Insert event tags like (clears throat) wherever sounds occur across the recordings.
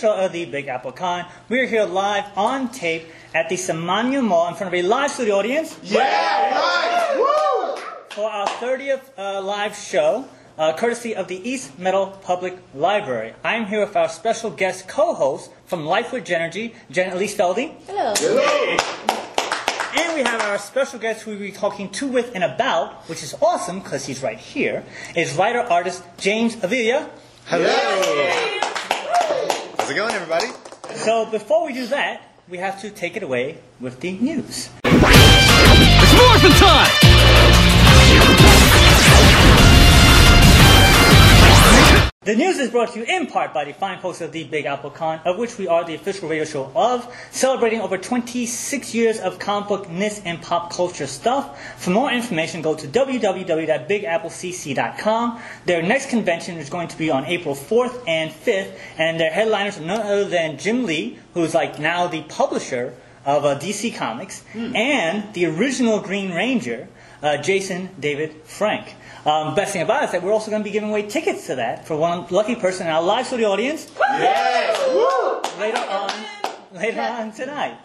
Show of the Big Apple Con. We're here live on tape at the Samanea Mall in front of a live studio audience Yeah, right. Woo! for our 30th uh, live show, uh, courtesy of the East Meadow Public Library. I'm here with our special guest co-host from Life with Genergy, Jen Elise Feldy. Hello. Hello. And we have our special guest who we'll be talking to, with, and about, which is awesome because he's right here, is writer-artist James Avila. Hello. How's it going, everybody? So before we do that, we have to take it away with the news. It's morphin' time! The news is brought to you in part by the fine folks of the Big Apple Con, of which we are the official radio show of, celebrating over 26 years of comic bookness and pop culture stuff. For more information, go to www.bigapplecc.com. Their next convention is going to be on April 4th and 5th, and their headliners are none other than Jim Lee, who's like now the publisher of uh, DC Comics, and the original Green Ranger, uh, Jason David Frank. Um, best thing about it is that we're also going to be giving away tickets to that for one lucky person in our live studio audience Yes. Woo! later on later on tonight.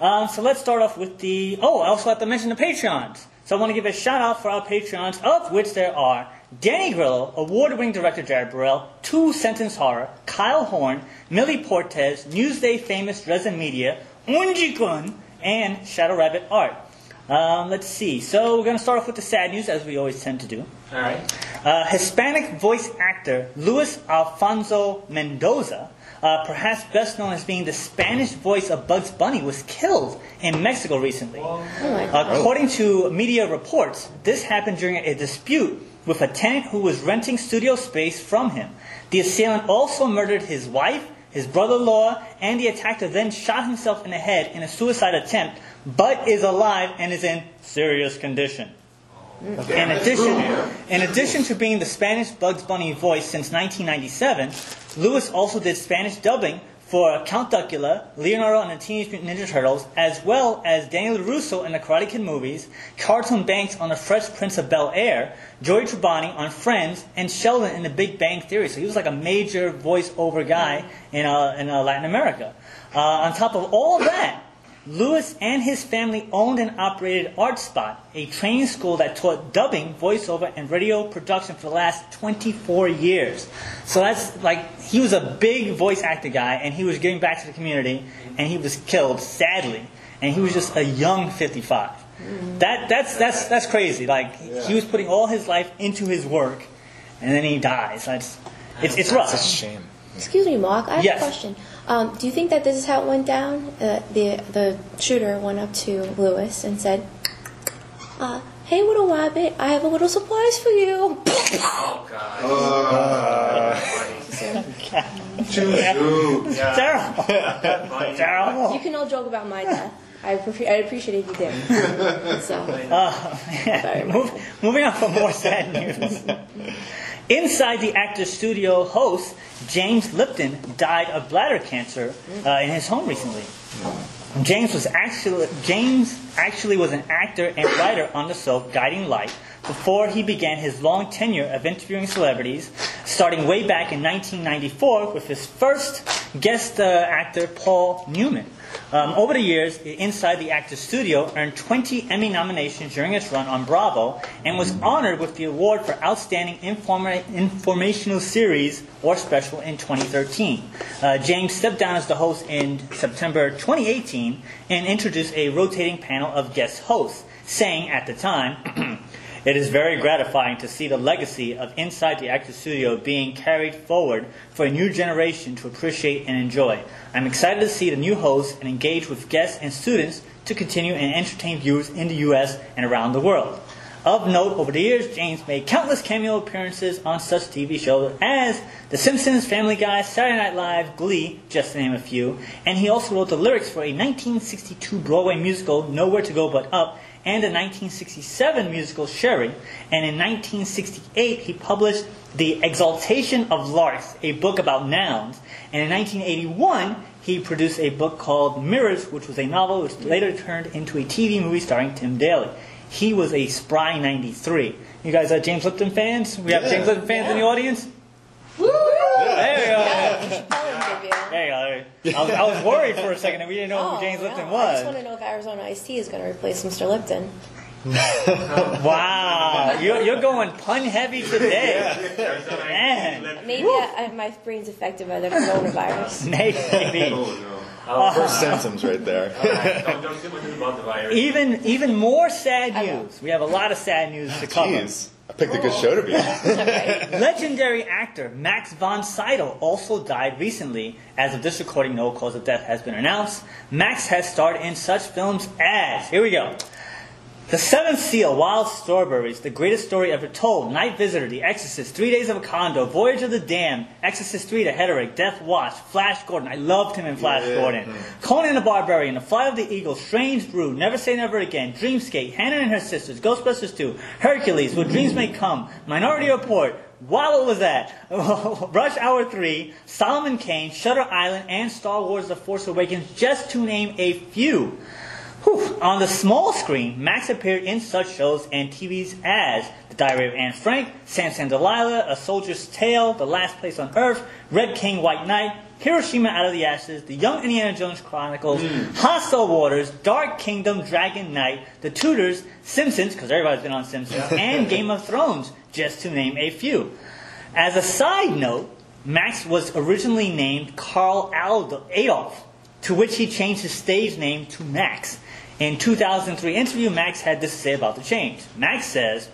Um, so let's start off with the. Oh, I also have to mention the Patreons. So I want to give a shout out for our Patreons, of which there are Danny Grillo, award-winning director Jared Burrell, Two Sentence Horror, Kyle Horn, Millie Portez, Newsday famous Dresden Media, Unji-kun, and Shadow Rabbit Art. Um, let's see. So we're going to start off with the sad news, as we always tend to do. All right. Uh, Hispanic voice actor Luis Alfonso Mendoza, uh, perhaps best known as being the Spanish voice of Bugs Bunny, was killed in Mexico recently. Oh my God. According to media reports, this happened during a dispute with a tenant who was renting studio space from him. The assailant also murdered his wife, his brother-in-law, and the attacker then shot himself in the head in a suicide attempt, but is alive and is in serious condition. In addition, in addition to being the Spanish Bugs Bunny voice since 1997, Lewis also did Spanish dubbing for Count Duckula, Leonardo and the Teenage Mutant Ninja Turtles, as well as Daniel Russo in the Karate Kid movies, Carlton Banks on The Fresh Prince of Bel Air, Joey Tribbiani on Friends, and Sheldon in The Big Bang Theory. So he was like a major voiceover guy in, uh, in uh, Latin America. Uh, on top of all that, Lewis and his family owned and operated ArtSpot, a training school that taught dubbing, voiceover, and radio production for the last 24 years. So that's like, he was a big voice actor guy, and he was giving back to the community, and he was killed, sadly. And he was just a young 55. Mm-hmm. That, that's, that's, that's crazy. Like, he was putting all his life into his work, and then he dies. That's, it's, it's rough. It's a shame. Excuse me, Mark. I have Yes. a question. Um, do you think that this is how it went down? Uh, the the shooter went up to Lewis and said, uh, "Hey, little rabbit, I have a little surprise for you." Choo choo. It's terrible. terrible. you can all joke about my death. I appre- I'd appreciate it if you did. (laughs) So, Uh, yeah. Move, moving on from more sad news. Inside the actor's studio host, James Lipton, died of bladder cancer uh, in his home recently. James was actually James actually was an actor and writer on the soap Guiding Light before he began his long tenure of interviewing celebrities, starting way back in 1994 with his first guest uh, actor Paul Newman. Um, over the years, Inside the Actor's Studio earned 20 Emmy nominations during its run on Bravo and was honored with the award for Outstanding Informa- Informational Series or Special in 2013. Uh, James stepped down as the host in September 2018 and introduced a rotating panel of guest hosts, saying at the time, (clears throat) It is very gratifying to see the legacy of Inside the Actor Studio being carried forward for a new generation to appreciate and enjoy. I'm excited to see the new hosts and engage with guests and students to continue and entertain viewers in the U.S. and around the world. Of note, over the years, James made countless cameo appearances on such TV shows as The Simpsons, Family Guy, Saturday Night Live, Glee, just to name a few, and he also wrote the lyrics for a 1962 Broadway musical, Nowhere to Go But Up, and a 1967 musical, Sherry, and in 1968 he published The Exaltation of Larks, a book about nouns, and in 1981 he produced a book called Mirrors, which was a novel which later turned into a TV movie starring Tim Daly. He was a spry 93. You guys are James Lipton fans? We have Yeah. James Lipton fans in the audience? Yeah. There you go. Tell him, Vivian. There you go. I was, I was worried for a second that we didn't know Oh, who James no. Lipton was. I just want to know if Arizona Iced Tea is going to replace Mr. Lipton. (laughs) Wow. You're, you're going pun heavy today. Man. Maybe I, I, my brain's affected by the coronavirus. (laughs) Maybe. Oh, Oh (laughs) First symptoms right there. no. don't, don't say the. Even even more sad news. We have a lot of sad news to cover. Jeez. I picked a good show to be on. (laughs) Legendary actor Max von Sydow also died recently. As of this recording, no cause of death has been announced. Max has starred in such films as here we go. The Seventh Seal, Wild Strawberries, The Greatest Story Ever Told, Night Visitor, The Exorcist, Three Days of a Condor, Voyage of the Damned, Exorcist 3, The Heretic, Death Watch, Flash Gordon, I loved him in Flash Yeah. Gordon, Conan the Barbarian, The Flight of the Eagle, Strange Brew, Never Say Never Again, Dreamscape, Hannah and Her Sisters, Ghostbusters 2, Hercules, Where Dreams May Come, Minority Report, Wow, what was that? (laughs) Rush Hour 3, Solomon Kane, Shutter Island, and Star Wars The Force Awakens, just to name a few. Whew. On the small screen, Max appeared in such shows and TVs as The Diary of Anne Frank, Samson Delilah, A Soldier's Tale, The Last Place on Earth, Red King, White Knight, Hiroshima Out of the Ashes, The Young Indiana Jones Chronicles, hmm. Hostile Waters, Dark Kingdom, Dragon Knight, The Tudors, Simpsons, because everybody's been on Simpsons, and Game of Thrones, just to name a few. As a side note, Max was originally named Carl Adolf, to which he changed his stage name to Max. In 2003 interview, Max had this to say about the change. Max says,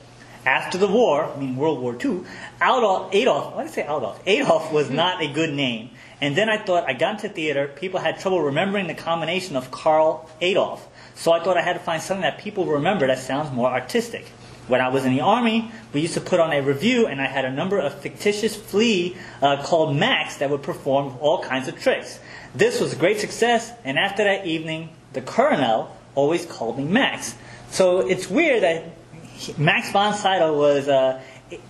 after the war, I mean World War II, Adolf, Adolf, why did I say Adolf? Adolf was not a good name. And then I thought, I got into theater, people had trouble remembering the combination of Carl Adolf. So I thought I had to find something that people remember that sounds more artistic. When I was in the army, we used to put on a review, and I had a number of fictitious flea uh, called Max that would perform all kinds of tricks. This was a great success, and after that evening, the colonel always called me Max. So it's weird that he- Max von Sydow was uh,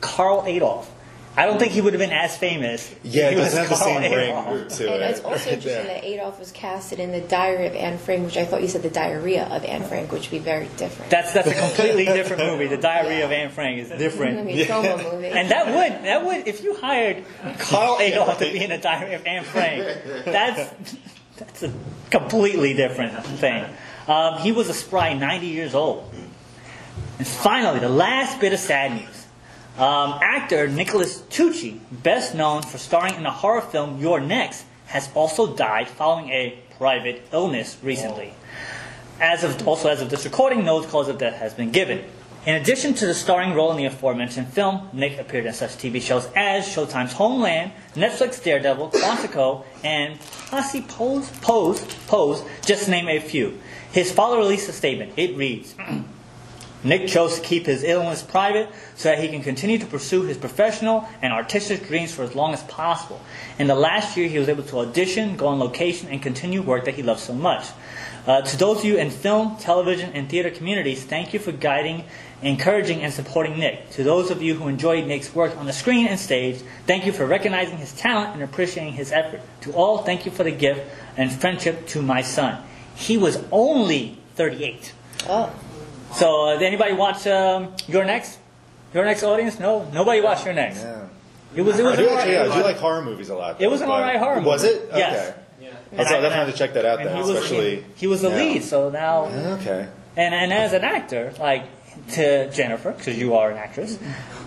Carl Adolf. I don't think he would have been as famous. Yeah, it he was doesn't have the Carl same ring Adolf. to And it's also (laughs) interesting there. that Adolf was casted in the Diary of Anne Frank, which I thought you said the diarrhea of Anne Frank, which would be very different. That's that's a (laughs) completely different movie. The Diary of Anne Frank is I different. mean, promo movie. And that would that would if you hired Carl (laughs) Adolf to be in a Diary of Anne Frank, that's that's a completely different thing. Um, he was a spry 90 years old. And finally, the last bit of sad news. Um, actor Nicholas Tucci, best known for starring in the horror film You're Next, has also died following a private illness recently. As of also as of this recording, no cause of death has been given. In addition to the starring role in the aforementioned film, Nick appeared in such TV shows as Showtime's Homeland, Netflix Daredevil, Quantico, and Posse Pose, Pose, Pose, just to name a few. His father released a statement. It reads, Nick chose to keep his illness private so that he can continue to pursue his professional and artistic dreams for as long as possible. In the last year, he was able to audition, go on location, and continue work that he loves so much. Uh, to those of you in film, television, and theater communities, thank you for guiding, encouraging, and supporting Nick. To those of you who enjoyed Nick's work on the screen and stage, thank you for recognizing his talent and appreciating his effort. To all, thank you for the gift and friendship to my son. He was only 38. oh, So, uh, did anybody watch um, You're Next? You're Next audience? No, nobody watched You're Next. Yeah. It was it was I do, alright. actually, yeah, I do like horror movies a lot. It was an alright horror Was movie. it? Yes. Okay. And So I- I'll definitely have to check that out then, he was especially. he, was the yeah. lead. So now, Okay. and and as an actor, like to Jennifer, because you are an actress,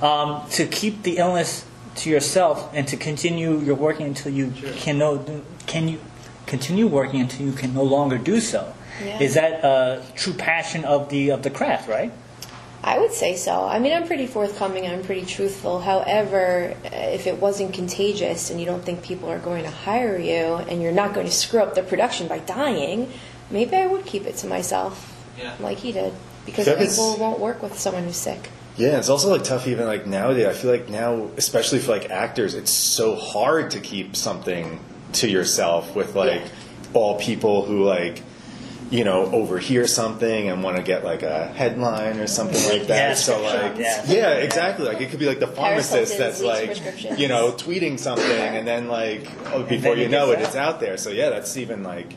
um, to keep the illness to yourself and to continue your working until you can no can you continue working until you can no longer do so. Yeah. Is that a true passion of the of the craft, right? I would say so. I mean, I'm pretty forthcoming. I'm pretty truthful. However, uh, if it wasn't contagious and you don't think people are going to hire you and you're not going to screw up the production by dying, maybe I would keep it to myself, Yeah. like he did, because Yeah, it's- people won't work with someone who's sick. Yeah, it's also like tough even like nowadays. I feel like now, especially for like actors, it's so hard to keep something to yourself with like all people who like you know overhear something and want to get like a headline or something like that. Yeah, so like yeah. yeah, exactly. Like it could be like the pharmacist that's like you know tweeting something and then like oh, before then you know it, gets it's out there. So yeah, that's even like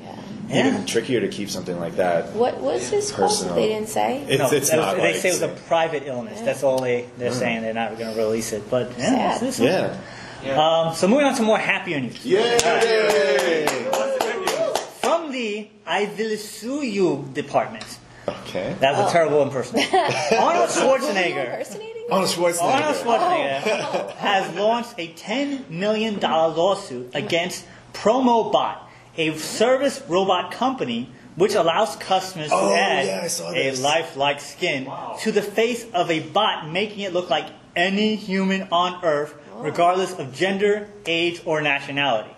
Yeah. even trickier to keep something like that. What was his cause? Personal. They didn't say. It's No, it's that was- not they say it was a private illness. That's all they they're mm. saying. They're not going to release it. But yeah, Sad. This is- yeah. Um, so moving on to more happier news. Yay! What's the good news? From the I will sue you department. Okay. That was a terrible impersonation. Arnold Who Schwarzenegger. impersonating? Arnold Schwarzenegger. Arnold Schwarzenegger (laughs) has launched a $10 million lawsuit against PromoBot, a service robot company which allows customers Oh, to add yeah, a this. lifelike skin to the face of a bot, making it look like any human on Earth, regardless of gender, age, or nationality.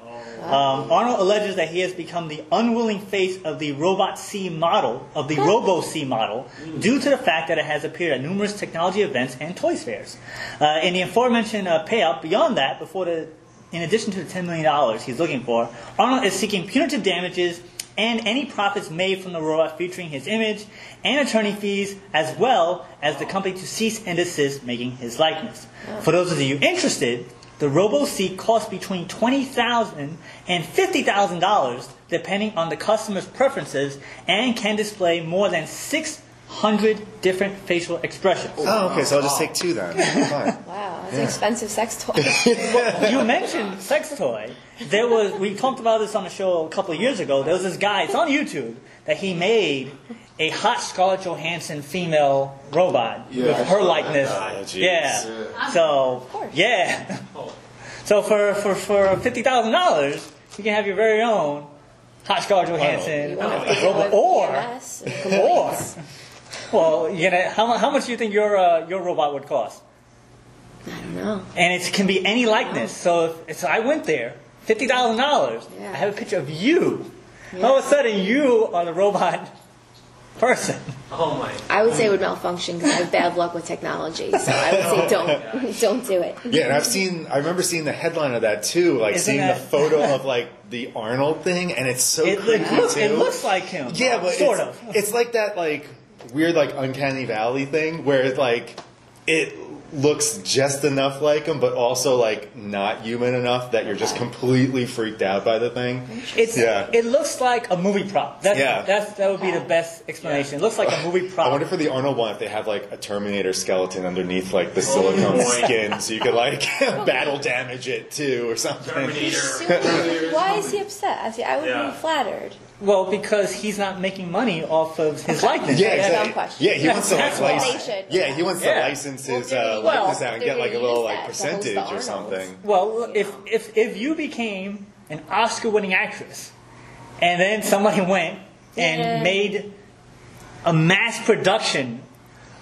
Um, Arnold alleges that he has become the unwilling face of the Robot C model, of the (laughs) Robo C model, due to the fact that it has appeared at numerous technology events and toys fairs. Uh, in the aforementioned uh, payout, beyond that, before the, in addition to the $10 million he's looking for, Arnold is seeking punitive damages and any profits made from the robot featuring his image and attorney fees, as well as the company to cease and desist making his likeness. For those of you interested, the Robo C costs between twenty thousand and fifty thousand dollars, depending on the customer's preferences, and can display more than six hundred different facial expressions. Oh, oh okay. So I'll just take two then. (laughs) Fine. Wow, that's an expensive sex toy. (laughs) you mentioned sex toy. There was we talked about this on the show a couple of years ago. There was this guy. It's on YouTube that he made a hot Scarlett Johansson female robot Yeah, with I her saw likeness. that. Oh, jeez. yeah. So course. yeah. So for for for fifty thousand dollars, you can have your very own hot Scarlett Johansson You won't have to deal robot. Or or complaints. Well, you know how how much do you think your uh, your robot would cost? I don't know. and it can be any likeness. So if so I went there, fifty thousand dollars. Yeah. I have a picture of you. Yeah. All of a sudden, you are the robot (laughs) person. Oh my. I would say it would malfunction because I have bad luck with technology. So I would say don't (laughs) don't do it. Yeah, and I've seen. I remember seeing the headline of that too. Like Isn't seeing that- the photo (laughs) of like the Arnold thing, and it's so It, creepy it, looks, too. it looks like him. yeah, but sort it's, of. It's like that like weird like uncanny valley thing where it's like it looks just enough like him, but also like not human enough that you're just completely freaked out by the thing. It's, Yeah. It looks like a movie prop. That's, Yeah. that's, that would be the best explanation. It looks like a movie prop. I wonder for the Arnold one if they have like a Terminator skeleton underneath like the oh, silicone boy. skin, so you could like (laughs) (laughs) battle damage it too or something. Terminator. Why is he upset? I see. I would Yeah. be flattered. Well, because he's not making money off of his likeness. Yeah, That's a dumb exactly. Yeah, he wants to like license. they should. Yeah, he wants Yeah. to license his uh, they're likeness out and get like a little like that to host the percentage or something. Well, if, if, if you became an Oscar winning actress and then somebody went and Yeah. made a mass production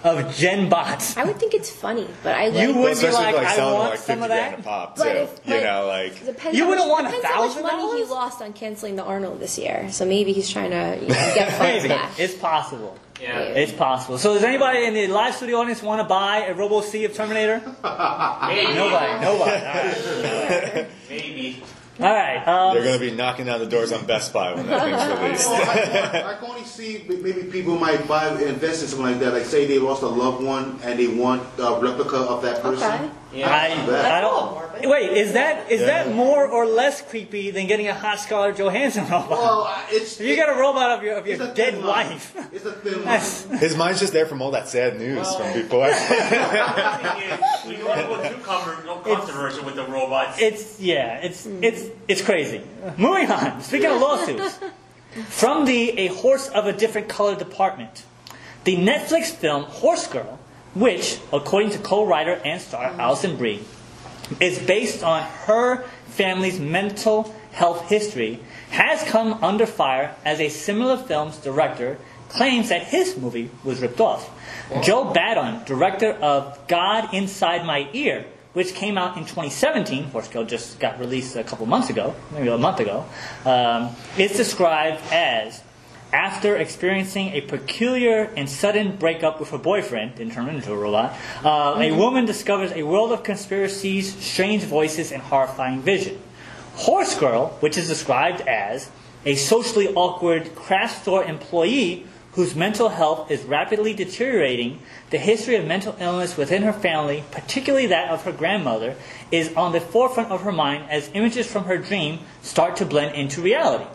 of Gen bots, I would think it's funny, but I You like. would- be like, like I selling want like some of that. pop But too. if- you but- know, like Depends You wouldn't much, want depends how much money he lost on canceling the Arnold this year. So maybe he's trying to you know, get (laughs) funds maybe back. it's possible. Yeah. It's possible. So, does anybody in the live studio audience want to buy a Robo C of Terminator? (laughs) Maybe. Nobody. Nobody. (laughs) All right. Maybe. All right. Um, they're going to be knocking down the doors on Best Buy when that thing's (laughs) released. I can only see maybe people might buy invest in something like that. Like say they lost a loved one and they want a replica of that person. Okay. Yeah. I, I don't. Wait, is that is that more or less creepy than getting a hot Scarlett Johansson robot? Well, it's If you get a robot of your of your dead wife. (laughs) It's a thin (laughs) line. His mind's just there from all that sad news from before. The thing is, we want to go too no controversial with the robots. it's yeah, it's it's it's crazy. Moving on. (laughs) Speaking of lawsuits, from the A Horse of a Different Color department, the Netflix film Horse Girl, which, according to co-writer and star Alison Brie, is based on her family's mental health history, has come under fire as a similar film's director, claims that his movie was ripped off. Joe Badon, director of God Inside My Ear, which came out in 2017, Horse Girl just got released a couple months ago, maybe a month ago, um, is described as after experiencing a peculiar and sudden breakup with her boyfriend, didn't turn into a robot, uh, a woman discovers a world of conspiracies, strange voices, and horrifying vision. Horse Girl, which is described as a socially awkward craft store employee whose mental health is rapidly deteriorating, the history of mental illness within her family, particularly that of her grandmother, is on the forefront of her mind as images from her dream start to blend into reality.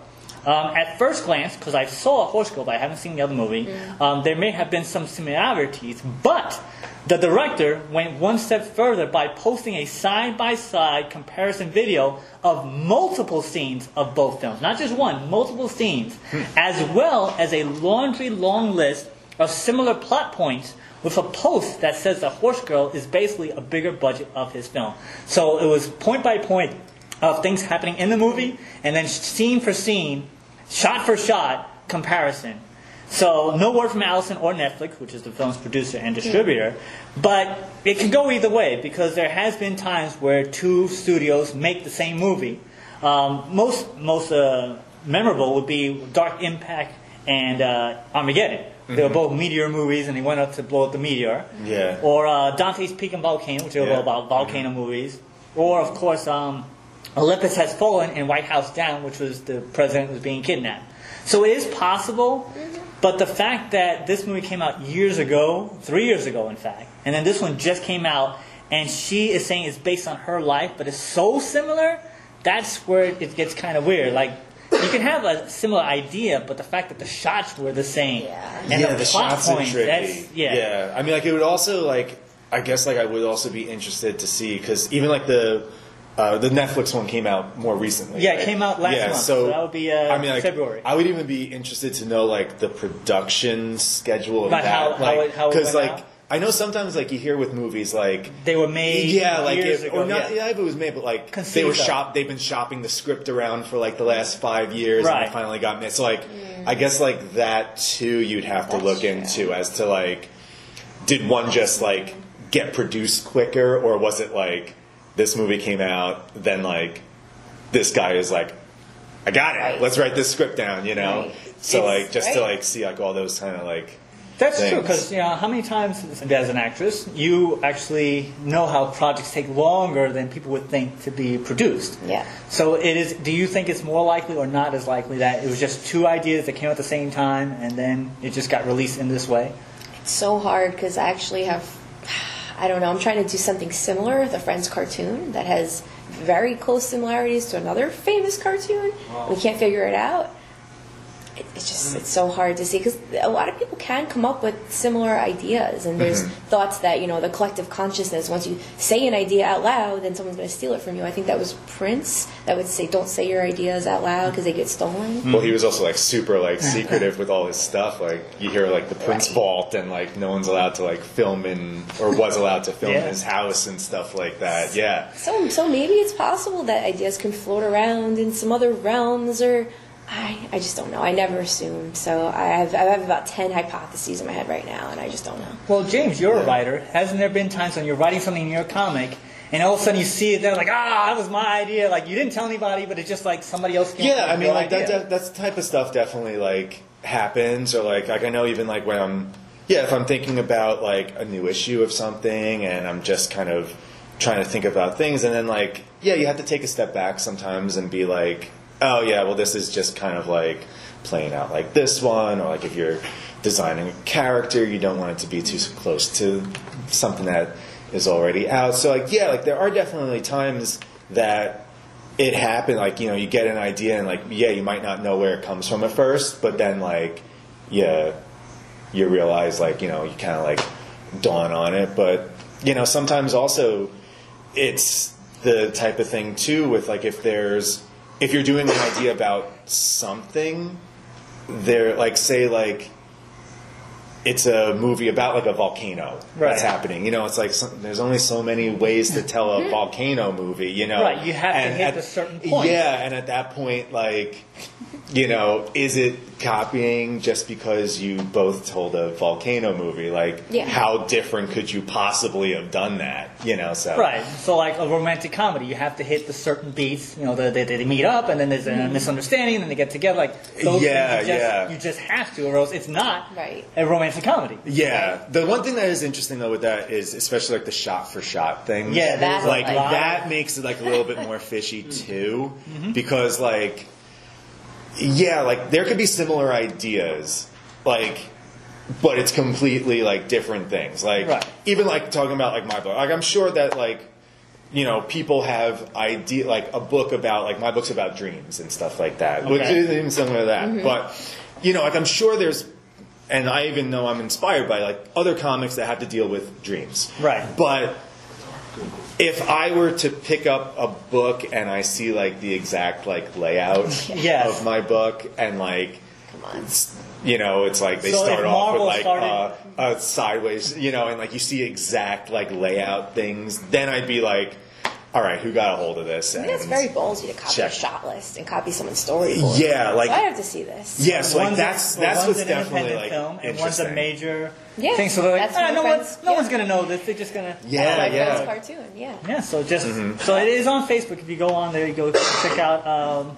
Um, at first glance, because I saw a Horse Girl, but I haven't seen the other movie, um, there may have been some similarities, but the director went one step further by posting a side by side comparison video of multiple scenes of both films. Not just one, multiple scenes, as well as a laundry long list of similar plot points with a post that says that Horse Girl is basically a bigger budget of his film. So it was point by point of things happening in the movie and then scene for scene, shot for shot comparison. So no word from Alison or Netflix, which is the film's producer and distributor, but it can go either way because there has been times where two studios make the same movie. Um, most most uh, memorable would be Dark Impact and uh, Armageddon. They were both meteor movies, and they went up to blow up the meteor. Yeah. Or uh, Dante's Peak and Volcano, which are Yeah. about volcano movies. Or of course, um, Olympus Has Fallen and White House Down, which was the president was being kidnapped. So it is possible, mm-hmm. but the fact that this movie came out years ago, three years ago, in fact, and then this one just came out, and she is saying it's based on her life, but it's so similar, that's where it gets kind of weird. Like. You can have a similar idea, but the fact that the shots were the same Yeah. and yeah, the, the plot shots are tricky. that's yeah. I mean, like it would also like I guess like I would also be interested to see because even like the uh, the Netflix one came out more recently. Yeah, it came out last yeah, month, So, so that would be, uh, I mean, like, February. I would even be interested to know like the production schedule of About that, how- how like it- how it like out? I know sometimes like you hear with movies like They were made yeah, like years if, ago. or not yeah. yeah. if it was made, but like they were of. shop. They've been shopping the script around for like the last five years, Right. and it finally got made. So like, I guess like that too, you'd have to That's look true. into as to like, did one just like get produced quicker, or was it like this movie came out, then like this guy is like, I got it. Right. Let's write this script down, you know. Right. So It's- like just to like see like all those kind of like That's things. true because you know how many times as an actress you actually know how projects take longer than people would think to be produced. Yeah. So it is. Do you think it's more likely or not as likely that it was just two ideas that came at the same time and then it just got released in this way? It's so hard because I actually have, I don't know, I'm trying to do something similar, the Friends cartoon, that has very close similarities to another famous cartoon. We can't figure it out. It, it's just, it's so hard to see because a lot of people can come up with similar ideas, and there's mm-hmm. thoughts that, you know, the collective consciousness, once you say an idea out loud, then someone's going to steal it from you. I think that was Prince that would say, don't say your ideas out loud because they get stolen. Well, he was also like super like secretive with all his stuff. Like you hear like the Prince Right. Vault, and like no one's allowed to like film in or was allowed to film in his house and stuff like that. Yeah, So, so maybe it's possible that ideas can float around in some other realms, or I, I just don't know. I never assume. So I have, I have about ten hypotheses in my head right now, and I just don't know. Well, James, you're a writer. Hasn't there been times when you're writing something in your comic and all of a sudden you see it there like, ah, that was my idea. Like you didn't tell anybody, but it's just like somebody else came yeah. I mean, like that, that that's the type of stuff definitely like happens, or like like I know even like when I'm yeah, if I'm thinking about like a new issue of something, and I'm just kind of trying to think about things, and then like yeah, you have to take a step back sometimes and be like, oh yeah, well this is just kind of like playing out like this one, or like if you're designing a character, you don't want it to be too close to something that is already out. So like yeah, like there are definitely times that it happened like you know you get an idea and like yeah you might not know where it comes from at first but then like yeah you realize like you know you kind of like dawn on it but you know sometimes also it's the type of thing too with like if there's if you're doing an idea about something there like say like it's a movie about like a volcano that's happening. You know, it's like some, there's only so many ways to tell a mm-hmm. volcano movie. You know, Right, you have to hit at- a certain point. Yeah, and at that point, like, you know, is it copying just because you both told a volcano movie? Like, Yeah. how different could you possibly have done that? You know, so Right. So like a romantic comedy, you have to hit the certain beats. You know, they, they, they meet up and then there's a misunderstanding and then they get together. Like those Yeah, things you just, yeah. You just have to, or else it's not Right. a romantic comedy. Yeah, the one thing that is interesting though with that is especially like the shot for shot thing. Yeah, That's like like- that makes it like a little bit more fishy too, (laughs) Mm-hmm. because like, yeah, like there could be similar ideas, like, but it's completely like different things. Like Right. even like talking about like my book, like I'm sure that like. You know, people have idea like a book about like my book's about dreams and stuff like that, which isn't even similar to that. Mm-hmm. But you know, like I'm sure there's and I even know I'm inspired by like other comics that have to deal with dreams. Right. But if I were to pick up a book and I see like the exact like layout (laughs) Yes. of my book and like Come on. you know, it's like they So start off with like started- uh, uh, sideways, you know, and like you see exact like layout things. Then I'd be like, all right, who got a hold of this? I think it's very ballsy to copy Check. a shot list and copy someone's storyboard. Yeah, like- so I have to see this. yeah, so like that's a- that's one's what's definitely independent like film, and one's a major Yeah, thing. So they're like, that's ah, no friend's- one's no yeah. one's gonna know this. They're just gonna Yeah, my yeah. friend's cartoon. Yeah. Yeah, so just Mm-hmm. so it is on Facebook. If you go on there, you go check out. Um,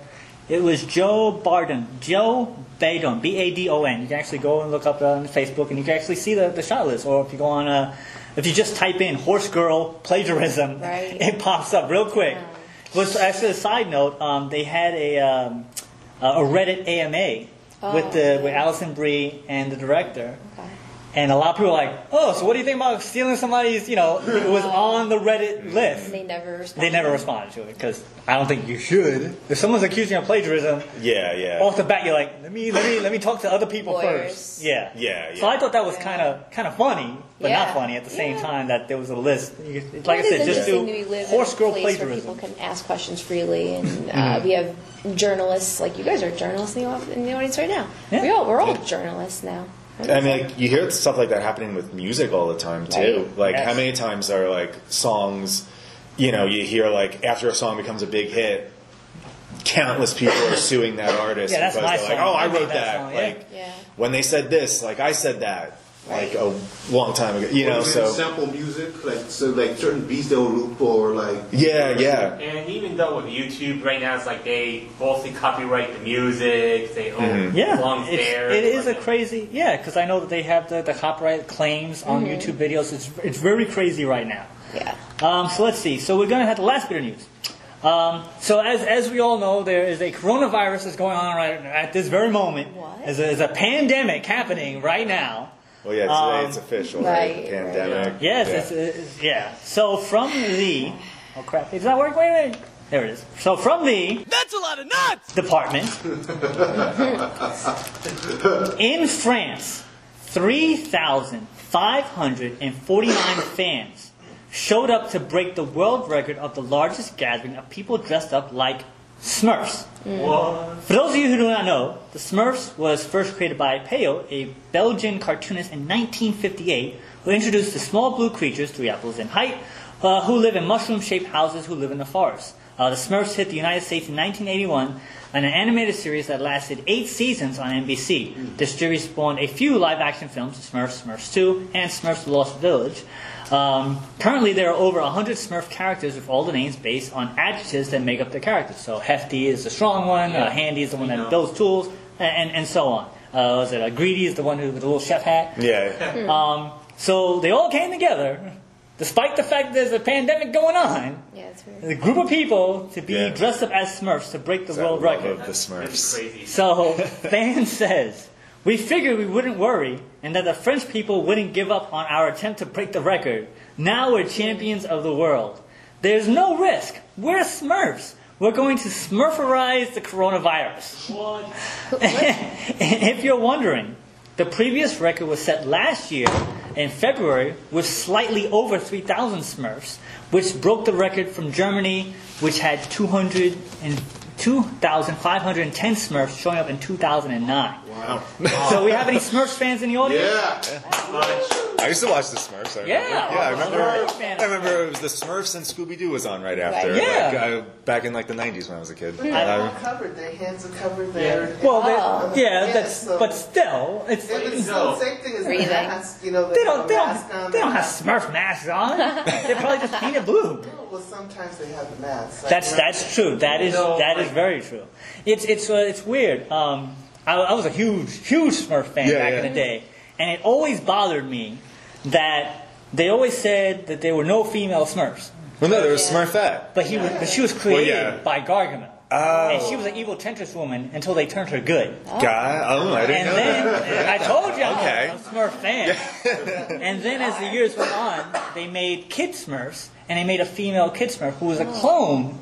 it was Joe Barden, Joe Badon, B A D O N. You can actually go and look up on Facebook, and you can actually see the, the shot list. Or if you go on, uh, if you just type in "horse girl plagiarism," Right. (laughs) it pops up real quick. Was actually a side note. Um, they had a um, a Reddit AMA with the with Alison Brie and the director. Okay. And a lot of people are like, oh, so what do you think about stealing somebody's, you know, it was on the Reddit list? They never respond. They never responded to it because I don't think you should. If someone's accusing you of plagiarism, Yeah, yeah. off the bat you're like, let me let me let me talk to other people Lawyers. first. Yeah. Yeah, So. I thought that was kind of kind of funny, but Yeah. not funny at the same Yeah. time that there was a list. Like Well, I said, just interesting do live horse in girl a place where plagiarism. people can ask questions freely, and uh, Mm-hmm. we have journalists like you guys are journalists in the, in the audience right now. Yeah. We all we're all journalists now. I mean, like you hear stuff like that happening with music all the time too. Right. Like, Yes. how many times are like songs? You know, you hear like after a song becomes a big hit, countless people are suing that artist Yeah, that's because my they're like, song. "Oh, I I wrote that that." song, yeah. Like Yeah. when they said this, like I said that, like a long time ago. You know, so sample music, like so, like certain beats they'll loop for, like yeah, yeah. And even though with YouTube right now, it's like they mostly copyright the music, they own Yeah, songs it's, there. it is a crazy. Yeah, because I know that they have the, the copyright claims on Mm-hmm. YouTube videos. It's it's very crazy right now. Yeah. Um, so let's see. So we're going to have the last bit of news. Um, so as, as we all know, there is a coronavirus that's going on right at this very moment. What? There's a, there's a pandemic happening right now. Well, yeah, today Um, it's official, right? right, Pandemic. Yes, Yeah. it's, it's, yeah. So from the oh crap, does that work? Wait, wait. There it is. So from the That's a lot of nuts! department (laughs) in France, three thousand five hundred and forty-nine fans showed up to break the world record of the largest gathering of people dressed up like Smurfs. What? For those of you who do not know, the Smurfs was first created by Peyo, a Belgian cartoonist in 1958, who introduced the small blue creatures, three apples in height, uh, who live in mushroom-shaped houses who live in the forest. Uh, the Smurfs hit the United States in 1981 in an animated series that lasted eight seasons on NBC. This series spawned a few live-action films, Smurfs, Smurfs 2, and Smurfs: The Lost Village. Um, currently, there are over 100 Smurf characters with all the names based on adjectives that make up the characters. So, Hefty is the strong one, uh, Handy is the one that builds tools, and, and, and so on. Uh, was it uh, Greedy is the one who with the little chef hat? Yeah. Um, so they all came together, despite the fact there's a pandemic going on. Yeah, it's weird. A group of people to be Yeah. dressed up as Smurfs to break the That world love record. of the Smurfs. So, (laughs) fan says, we figured we wouldn't worry and that the French people wouldn't give up on our attempt to break the record. Now we're champions of the world. There's no risk. We're Smurfs. We're going to Smurferize the coronavirus. What? (laughs) If you're wondering, the previous record was set last year in February with slightly over 3,000 Smurfs, which broke the record from Germany, which had 200 and 2,510 Smurfs showing up in 2009. Wow. (laughs) So we have any Smurfs fans in the audience? Yeah. I used to watch the Smurfs. I remember. Yeah. yeah. I remember. Smurf. I remember it was the Smurfs and Scooby Doo was on right after. Yeah. Like, uh, back in like the '90s when I was a kid. They're I- all covered. Their hands are covered. Their Well, Oh. yeah, Yeah, that's so- but still, it's But it's No. the same thing as Breathing. the mask. You know, they don't they don't on, they don't have Smurf masks on. (laughs) They're probably just painted blue. mask- Well, sometimes they have the masks. Like, That's you know, that's true. That is No, that is like- very true. It's it's uh, it's weird. Um, I, I was a huge huge Smurf fan Yeah, back yeah. in the day, and it always bothered me that they always said that there were no female Smurfs, well, no, there was Smurfette. but he was but she was created yeah. by Gargamel. Oh. And she was an evil Temptress woman until they turned her good. Guy. Oh, I didn't And know that. then I told you I'm, Okay. I'm a Smurf fan. (laughs) and then as the years went on, they made Kid Smurfs, and they made a female Kid Smurf who was a clone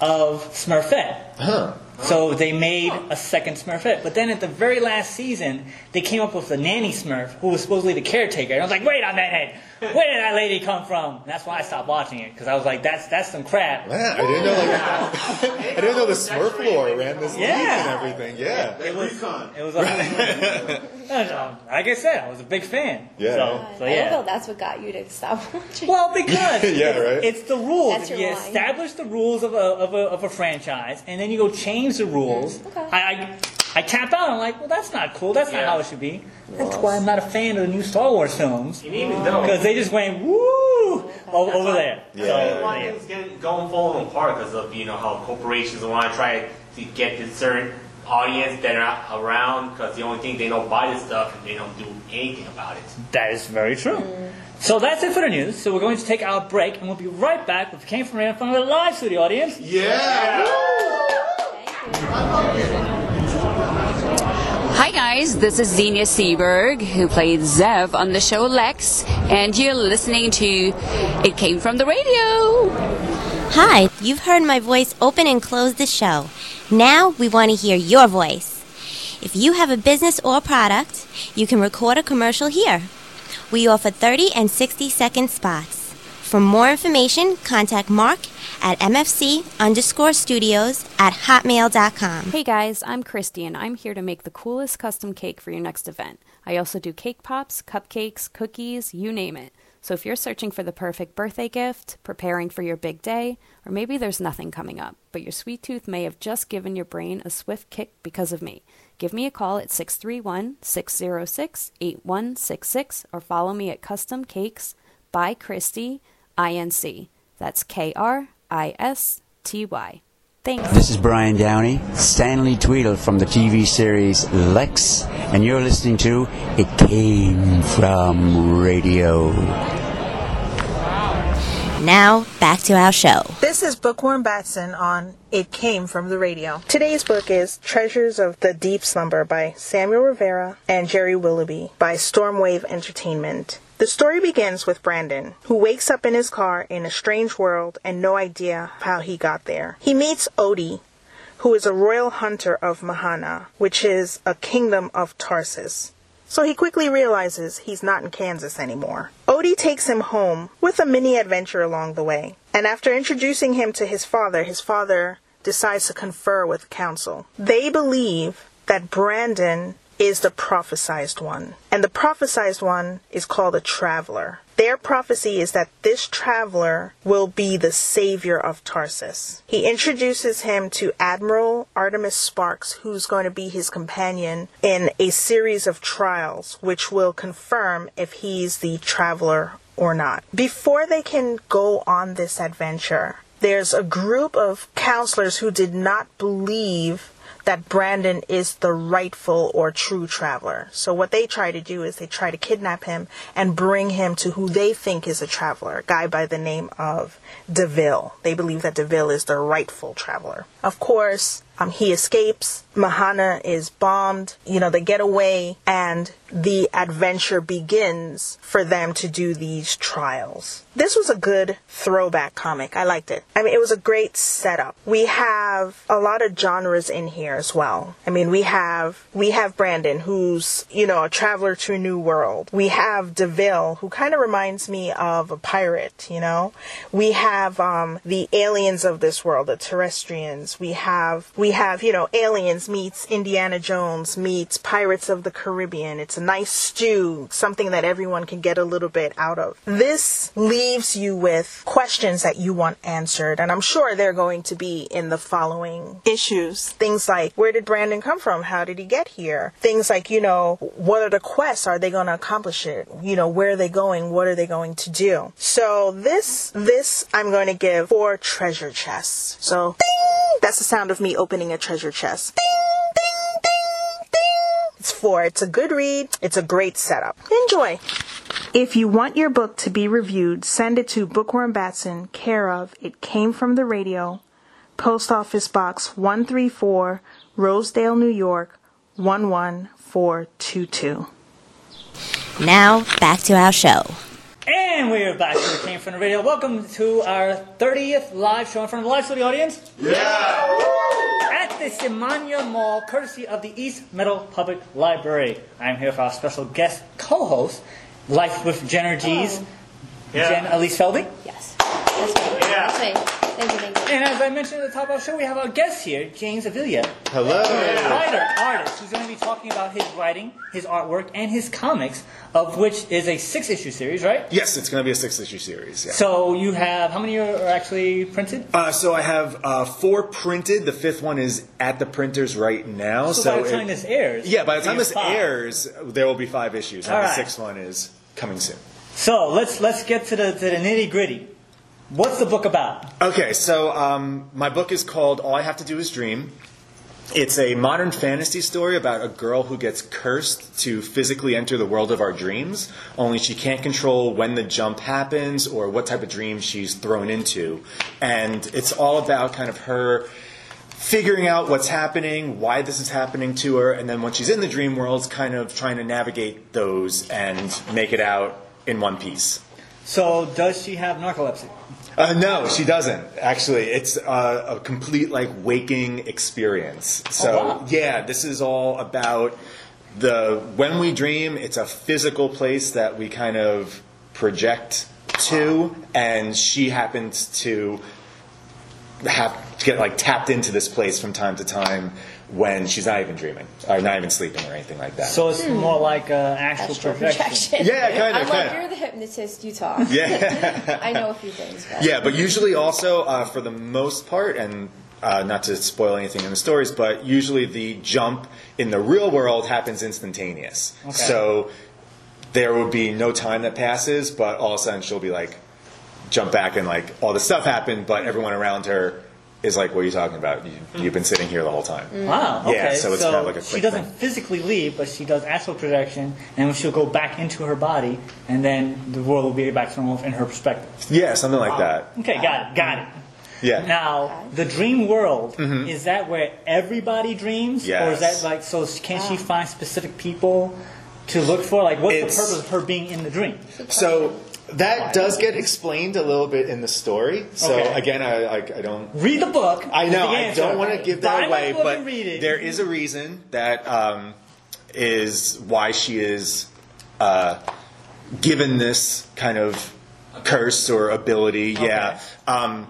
of Smurfette. Huh. So they made a second Smurfette. But then at the very last season, they came up with the nanny Smurf who was supposedly the caretaker. And I was like, wait a minute, where did that lady come from? And that's why I stopped watching it because I was like, that's that's some crap. Man, I didn't know. Like, (laughs) I didn't know the Smurf lore ran this deep Yeah. and everything. Yeah. It was, Recon. it was a, (laughs) like I said, I was a big fan. Yeah. So, so I don't yeah. know. That's what got you to stop watching. Well, because (laughs) Yeah, it's, right. it's the rules. That's your you line. establish the rules of a, of, a, of a franchise, and then you go change the rules. Mm, okay. I, I, I tap out. I'm like, well, that's not cool. That's not how it should be. That's why I'm not a fan of the new Star Wars films And even though because they just went woo over, over there. Yeah. So, a lot of yeah. things getting going falling apart because of you know how corporations want to try to get this certain audience that are around because the only thing they don't buy this stuff and they don't do anything about it. That is very true. Mm. So that's it for the news. So we're going to take our break, and we'll be right back with Came From Right in front of the live studio audience. Yeah. Hi guys, this is Xenia Seeberg, who played Zev on the show Lexx, and you're listening to It Came From the Radio. Hi, you've heard my voice open and close the show. Now we want to hear your voice. If you have a business or product, you can record a commercial here. We offer 30 and 60 second spots. For more information, contact Mark at MFC underscore studios at hotmail.com. Hey guys, I'm Christy and I'm here to make the coolest custom cake for your next event. I also do cake pops, cupcakes, cookies, you name it. So if you're searching for the perfect birthday gift, preparing for your big day, or maybe there's nothing coming up, but your sweet tooth may have just given your brain a swift kick because of me, give me a call at 631 606 8166 or follow me at Custom Cakes by Christy INC. That's K R I S T Y. Thanks. This is Brian Downey, Stanley Tweedle from the TV series Lexx, and you're listening to It Came From Radio. Now, back to our show. This is Bookworm Batson on It Came From the Radio. Today's book is Treasures of the Deep Slumber by Samuel Rivera and Jerry Willoughby by Stormwave Entertainment. The story begins with Brandon, who wakes up in his car in a strange world and no idea how he got there. He meets Odie, who is a royal hunter of Mahana, which is a kingdom of Tarsus. So he quickly realizes he's not in Kansas anymore. Odie takes him home with a mini adventure along the way. And after introducing him to his father, his father decides to confer with council. They believe that Brandon is the prophesized one. And the prophesized one is called a traveler. Their prophecy is that this traveler will be the savior of Tarsus. He introduces him to Admiral Artemis Sparks, who's going to be his companion in a series of trials, which will confirm if he's the traveler or not. Before they can go on this adventure, there's a group of counselors who did not believe that Brandon is the rightful or true traveler. So what they try to do is they try to kidnap him and bring him to who they think is a traveler, a guy by the name of DeVille. They believe that DeVille is the rightful traveler. Of course, Um, he escapes. Mahana is bombed. You know, they get away, and the adventure begins for them to do these trials. This was a good throwback comic. I liked it. I mean, it was a great setup. We have a lot of genres in here as well. I mean, we have we have Brandon, who's you know a traveler to a new world. We have Deville, who kind of reminds me of a pirate. You know, we have um, the aliens of this world, the terrestrians. We have we have you know aliens meets Indiana Jones meets Pirates of the Caribbean. It's a nice stew, something that everyone can get a little bit out of. This leaves you with questions that you want answered, and I'm sure they're going to be in the following issues. Things like where did Brandon come from? How did he get here? Things like, you know, what are the quests? Are they going to accomplish it? You know, where are they going? What are they going to do? So this this I'm going to give four treasure chests. So ding! That's the sound of me opening a treasure chest. Ding, ding, ding, ding. It's four. It's a good read. It's a great setup. Enjoy. If you want your book to be reviewed, send it to Bookworm Batson, care of It Came From the Radio, Post Office Box 134, Rosedale, New York 11422. Now, back to our show. And we're back to the Came From the Radio. Welcome to our 30th live show in front of a live studio audience. Yeah! At the Samanea Mall, courtesy of the East Meadow Public Library. I'm here for our special guest co-host, Life with Jenner G's, Jen Elise Feldy. Yes. That's right. That's right. Thank you, thank you. And as I mentioned at the top of our show, we have our guest here, James Avila. Hello. Writer, artist, who's going to be talking about his writing, his artwork, and his comics, of which is a six-issue series, right? Yes, it's going to be a six-issue series. Yeah. So you have how many are actually printed? Uh, so I have uh, four printed. The fifth one is at the printers right now. So, So, by the time it- this airs, yeah, by the time this five. airs, there will be five issues, and All the right. sixth one is coming soon. So let's let's get to the to the nitty gritty. What's the book about? Okay, so um, my book is called All I Have to Do Is Dream. It's a modern fantasy story about a girl who gets cursed to physically enter the world of our dreams, only she can't control when the jump happens or what type of dream she's thrown into. And it's all about kind of her figuring out what's happening, why this is happening to her, and then when she's in the dream worlds, kind of trying to navigate those and make it out in one piece. So does she have narcolepsy? Uh, no, she doesn't. Actually, it's uh, a complete like waking experience. So Oh, wow. yeah, this is all about the when we dream. It's a physical place that we kind of project to, and she happens to have to get like tapped into this place from time to time when she's not even dreaming or not even sleeping or anything like that. So it's Hmm. more like uh, actual, Astral projection. projection. Yeah, kinda, I'm like, kinda. you're the hypnotist, you talk. Yeah. (laughs) I know a few things. But. Yeah, but usually also uh, for the most part, and uh, not to spoil anything in the stories, but usually the jump in the real world happens instantaneous. Okay. So there would be no time that passes, but all of a sudden she'll be like, jump back and like all the stuff happened, but everyone around her is like, "What are you talking about? You, you've been sitting here the whole time." Mm. Wow. Okay. Yeah, so it's kind of like a she doesn't thing. physically leave, but she does astral projection, and then she'll go back into her body, and then the world will be back to normal in her perspective. Yeah, something like that. Okay, got it, got it. Yeah. Now, the dream world mm-hmm. is that where everybody dreams, or is that like so? Can she find specific people to look for? Like, what's It's- the purpose of her being in the dream? So that does get explained a little bit in the story. So Okay. again, I, I, I don't Read the book. I know. the I answer. don't want to give Buy that my away, book but and read it. there is a reason that um, is why she is uh, given this kind of curse or ability. Yeah. Um,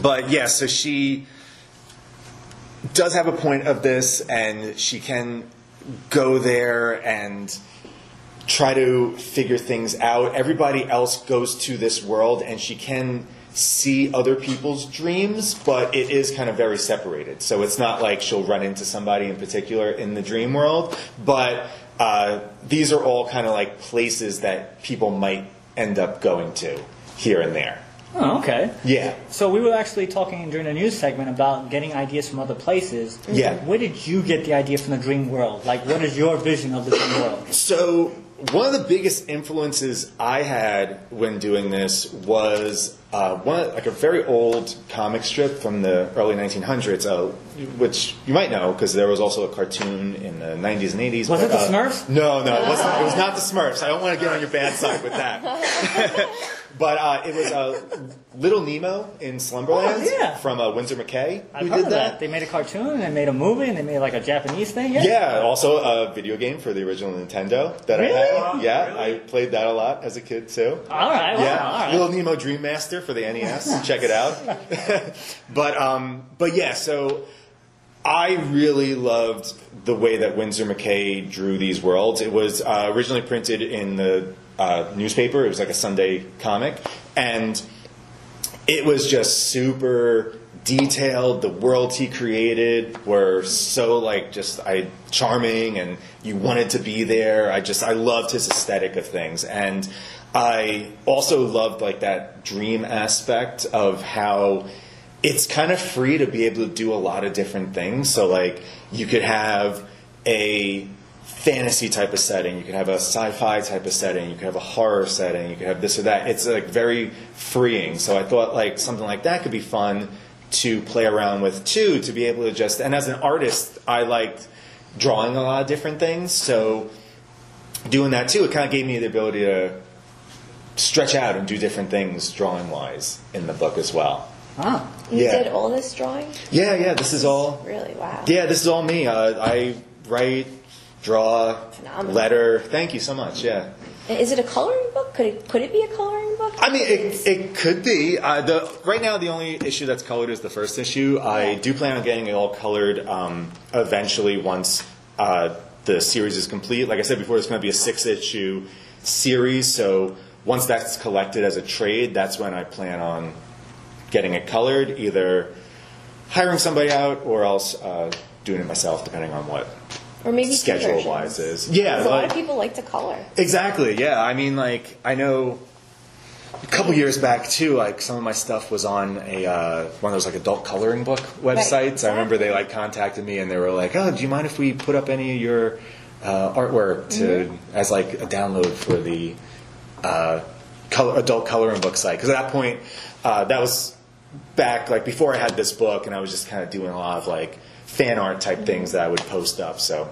but yeah, so she does have a point of this, and she can go there and try to figure things out. Everybody else goes to this world, and she can see other people's dreams, but it is kind of very separated. So it's not like she'll run into somebody in particular in the dream world, but uh, these are all kind of like places that people might end up going to here and there. Oh, okay. Yeah. So we were actually talking during the news segment about getting ideas from other places. Yeah. Where did you get the idea from the dream world? Like, what is your vision of the dream world? So, one of the biggest influences I had when doing this was uh, one like a very old comic strip from the early 1900s, uh, which you might know because there was also a cartoon in the 90s and 80s. Was it the uh, Smurfs? No, no, it wasn't. It was not the Smurfs. I don't want to get on your bad side with that. (laughs) but uh, it was uh, Little Nemo in Slumberland Oh, yeah. from uh, Winsor McCay. I've who heard did of that. They made a cartoon and they made a movie and they made like a Japanese thing. Yeah. Yeah, also a video game for the original Nintendo that Really? I had. Yeah, I played that a lot as a kid too. All right. Wow, Yeah, all right. Little Nemo Dream Master for the NES. (laughs) Check it out. (laughs) but um, but yeah, so I really loved the way that Winsor McCay drew these worlds. It was uh, originally printed in the uh, newspaper. It was like a Sunday comic, and it was just super detailed. The worlds he created were so like just I charming, and you wanted to be there. I just I loved his aesthetic of things, and I also loved like that dream aspect of how it's kind of free to be able to do a lot of different things. So like you could have a fantasy type of setting, you could have a sci-fi type of setting, you could have a horror setting, you could have this or that. It's like very freeing. So I thought like something like that could be fun to play around with too, to be able to just and as an artist, I liked drawing a lot of different things. So doing that too, it kind of gave me the ability to stretch out and do different things drawing wise in the book as well. Ah. You Yeah. did all this drawing? Yeah, yeah, this is all Really? Wow. yeah, this is all me. Uh, I write, draw, Phenomenal. letter. Thank you so much. Yeah. Is it a coloring book? Could it could it be a coloring book? I mean, it, it could be. Uh, the right now, the only issue that's colored is the first issue. I do plan on getting it all colored um, eventually once uh, the series is complete. Like I said before, it's going to be a six issue series. So once that's collected as a trade, that's when I plan on getting it colored. Either hiring somebody out or else uh, doing it myself, depending on what Or maybe schedule wise is. Yeah, 'Cause a lot of people like to color. Exactly. Yeah. I mean, like I know a couple years back too. Like some of my stuff was on a uh, one of those like adult coloring book websites. I remember they like contacted me and they were like, "Oh, do you mind if we put up any of your uh, artwork to Mhm. as like a download for the uh, color, adult coloring book site?" Because at that point, uh, that was back like before I had this book, and I was just kind of doing a lot of like fan art type things that I would post up. So.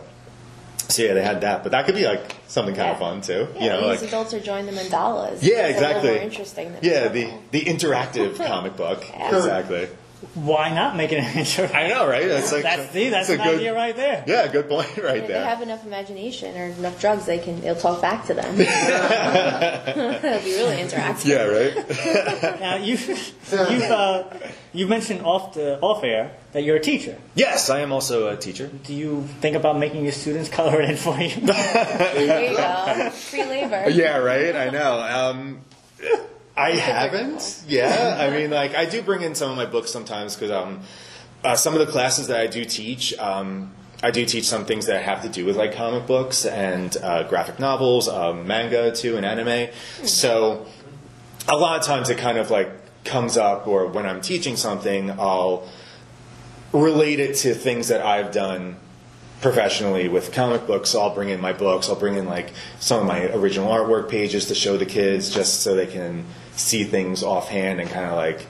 So yeah, they had that, but that could be like something kind of fun too. Yeah, you know, these like adults are drawing the mandalas. yeah, exactly. more interesting than yeah, the the interactive (laughs) comic book. Yeah. Exactly. Why not make it an (laughs) intro? I know, right? That's like that's see, that's that's an a good- idea right there. Yeah, good point right there. if they have enough imagination or enough drugs, they can. They'll talk back to them. (laughs) (laughs) That'll be really interactive. Yeah, right. now you you've uh, you mentioned off the off air that you're a teacher. Yes, I am also a teacher. Do you think about making your students color it in for you? There you go. Free labor. Yeah, right. I know. Um, I haven't. Yeah, I mean, like I do bring in some of my books sometimes because um, uh, some of the classes that I do teach, um, I do teach some things that have to do with like comic books and uh, graphic novels, um, manga too, and anime. So a lot of times it kind of like comes up, or when I'm teaching something, I'll relate it to things that I've done professionally with comic books. So I'll bring in my books. I'll bring in like some of my original artwork pages to show the kids, just so they can see things offhand and kind of like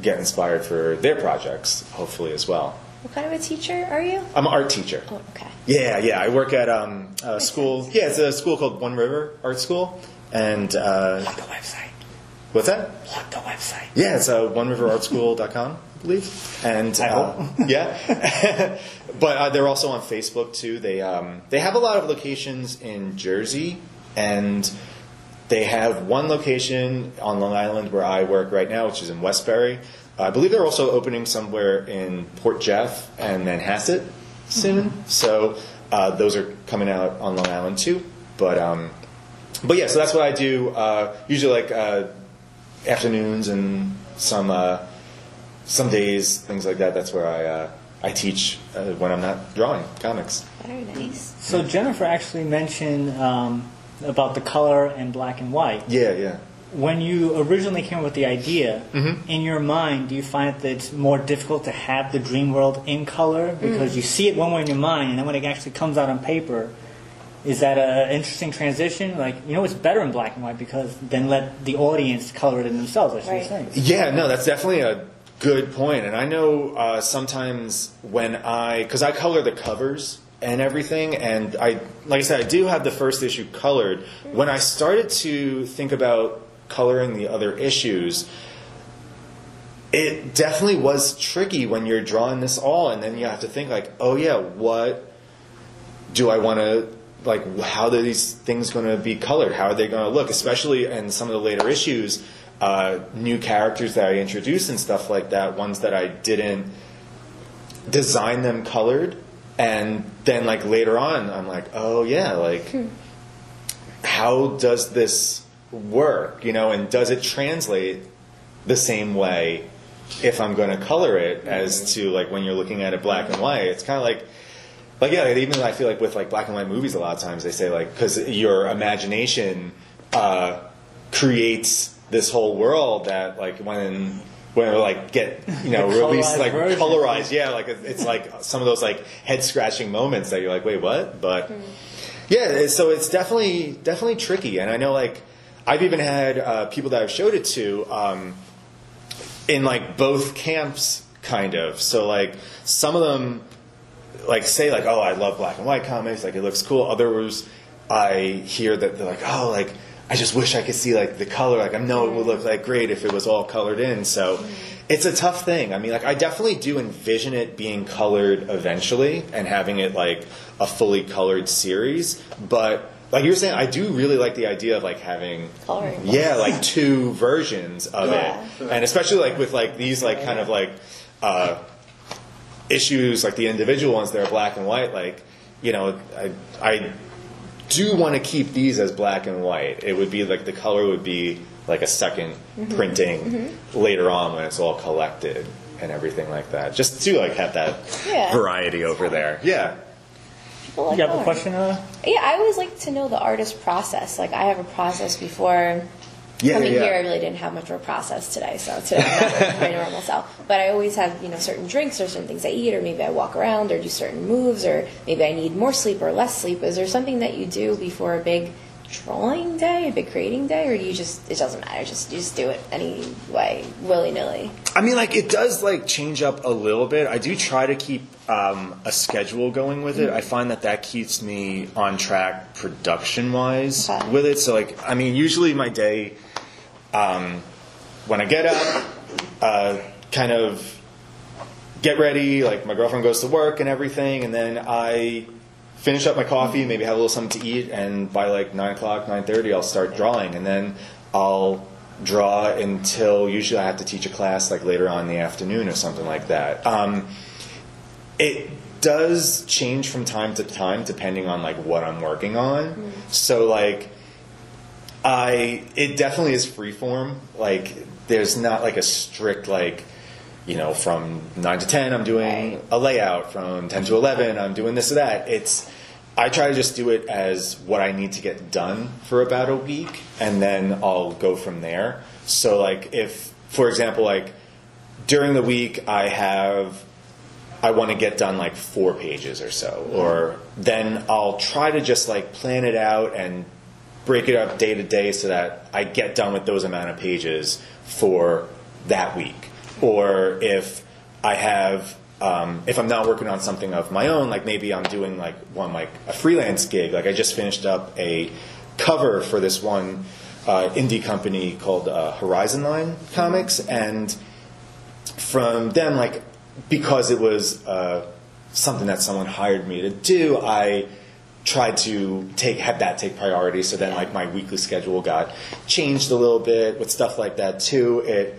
get inspired for their projects, hopefully as well. What kind of a teacher are you? I'm an art teacher. Oh, okay. Yeah, yeah. I work at um, a school. Yeah, it's a school called One River Art School, and uh, the website. What's that? What the website? Yeah, it's uh, oneriverartschool.com, I believe. And I uh, yeah, (laughs) but uh, they're also on Facebook too. They um, they have a lot of locations in Jersey, and they have one location on Long Island where I work right now, which is in Westbury. I believe they're also opening somewhere in Port Jeff and Manhasset soon. So uh, those are coming out on Long Island too. But um, but yeah, so that's what I do. Uh, usually like uh, afternoons and some uh, some days, things like that. That's where I uh, I teach uh, when I'm not drawing comics. Very nice. So Jennifer actually mentioned um, about the color and black and white. Yeah, yeah. When you originally came up with the idea, Mhm. in your mind, do you find that it's more difficult to have the dream world in color because Mm. you see it one way in your mind, and then when it actually comes out on paper, is that an interesting transition? Like, you know, it's better in black and white because then let the audience color it in themselves. That's what you're saying. Yeah, no, that's definitely a good point. And I know uh, sometimes when I, because I color the covers and everything, and I, like I said, I do have the first issue colored. When I started to think about coloring the other issues, it definitely was tricky when you're drawing this all, and then you have to think like, oh yeah, what do I want to like? How are these things going to be colored? How are they going to look? Especially in some of the later issues, uh, new characters that I introduced and stuff like that. Ones that I didn't design them colored, and then like later on, I'm like, oh yeah, like how does this work? You know, and does it translate the same way if I'm going to color it as to like when you're looking at it black and white? It's kind of like, like yeah, even I feel like with like black and white movies, a lot of times they say like because your imagination uh, creates this whole world that like when when we like get you know (laughs) released like version. colorized, yeah, like it's like some of those like head scratching moments that you're like, wait, what? But yeah, so it's definitely definitely tricky, and I know like I've even had uh, people that I've showed it to um, in like both camps, kind of. So like some of them like say like, oh, I love black and white comics, like it looks cool. Others, I hear that they're like, oh, like I just wish I could see like the color. Like I know it would look like great if it was all colored in. So it's a tough thing. I mean, like I definitely do envision it being colored eventually and having it like a fully colored series, but. Like you were saying, I do really like the idea of like having, Coloring yeah, like two versions of Yeah. it, and especially like with like these like kind of like uh, issues like the individual ones that are black and white like you know i, I do want to keep these as black and white it would be like the color would be like a 2nd Mhm. printing Mhm. later on when it's all collected and everything like that just to like have that Yeah. variety over there yeah like You have a art. question? Uh, Yeah, I always like to know the artist process. Like I have a process before Yeah, coming yeah, here. I really didn't have much of a process today, so today I'm not my normal self. But I always have you know certain drinks or certain things I eat, or maybe I walk around or do certain moves, or maybe I need more sleep or less sleep. Is there something that you do before a big drawing day, a big creating day, or do you just it doesn't matter? Just you just do it anyway, willy nilly. I mean, like it does like change up a little bit. I do try to keep um, a schedule going with it. I find that that keeps me on track production wise Okay. with it. So, like, I mean, usually my day um, when I get up, uh, kind of get ready. Like my girlfriend goes to work and everything, and then I finish up my coffee, maybe have a little something to eat, and by like nine o'clock, nine thirty, I'll start drawing, and then I'll draw until usually I have to teach a class like later on in the afternoon or something like that. Um, it does change from time to time depending on like what I'm working on. So like I it definitely is freeform. Like there's not like a strict like you know from 9 to 10 I'm doing a layout from 10 to 11 I'm doing this or that. It's I try to just do it as what I need to get done for about a week and then I'll go from there. So like if for example like during the week I have I want to get done like four pages or so, or mm-hmm. then I'll try to just like plan it out and break it up day to day so that I get done with those amount of pages for that week. Or if I have, um, if I'm not working on something of my own, like maybe I'm doing like one like a freelance gig. Like I just finished up a cover for this one uh, indie company called uh, Horizon Line Comics, and from them, like because it was uh, something that someone hired me to do, I tried to take have that take priority. So then, like my weekly schedule got changed a little bit with stuff like that too. It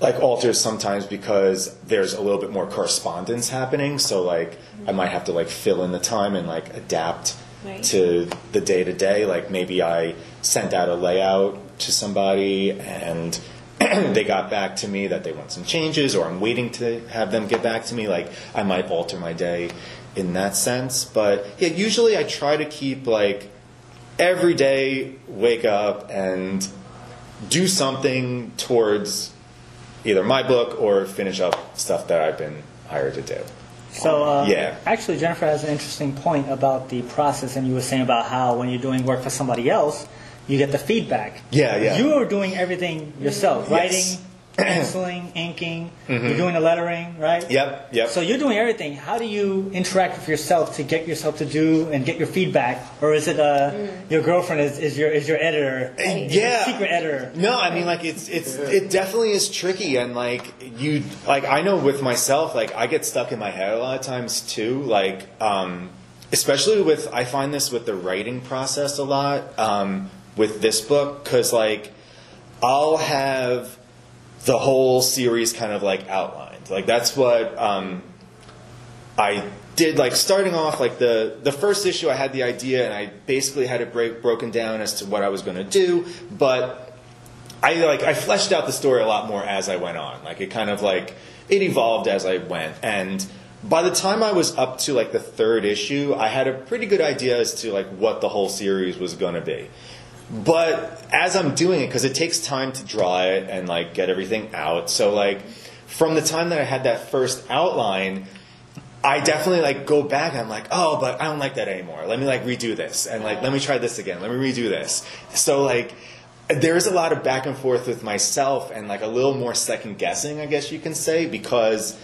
like alters sometimes because there's a little bit more correspondence happening. So like I might have to like fill in the time and like adapt Right. to the day to day. Like maybe I sent out a layout to somebody and (clears throat) they got back to me that they want some changes, or I'm waiting to have them get back to me. Like I might alter my day in that sense. But yeah, usually I try to keep like every day wake up and do something towards either my book or finish up stuff that I've been hired to do. So, uh, Yeah. actually, Jennifer has an interesting point about the process, and you were saying about how when you're doing work for somebody else, you get the feedback. Yeah, yeah. You are doing everything yourself, Yes. writing, penciling, (clears throat) inking. Mhm. You're doing the lettering, right? Yep, yep. So you're doing everything. How do you interact with yourself to get yourself to do and get your feedback, or is it uh, your girlfriend is, is your is your editor? Is your yeah. secret editor. No, I mean like it's it's it definitely is tricky and like you like I know with myself like I get stuck in my head a lot of times too like um especially with I find this with the writing process a lot um with this book cuz like I'll have the whole series kind of like outlined. Like that's what um I did like starting off like the the first issue I had the idea and I basically had it break, broken down as to what I was going to do, but I like I fleshed out the story a lot more as I went on. Like it kind of like it evolved as I went and by the time I was up to like the third issue, I had a pretty good idea as to like what the whole series was going to be. But as I'm doing it, because it takes time to draw it and like get everything out, so like from the time that I had that first outline, I definitely like go back and I'm like, oh, but I don't like that anymore. Let me like redo this and like let me try this again. Let me redo this. So like there's a lot of back and forth with myself and like a little more second guessing, I guess you can say, because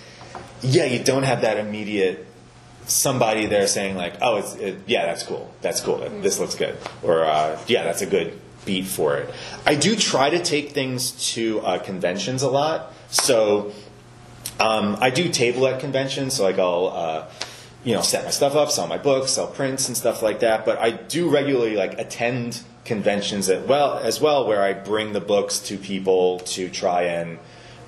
yeah, you don't have that immediate somebody there saying like, oh, it's it, yeah, that's cool, that's cool, this looks good, or uh, yeah, that's a good beat for it. I do try to take things to uh, conventions a lot, so um, I do table at conventions, so like I'll. Uh, you know, set my stuff up, sell my books, sell prints and stuff like that. But I do regularly like attend conventions as well, as well, where I bring the books to people to try and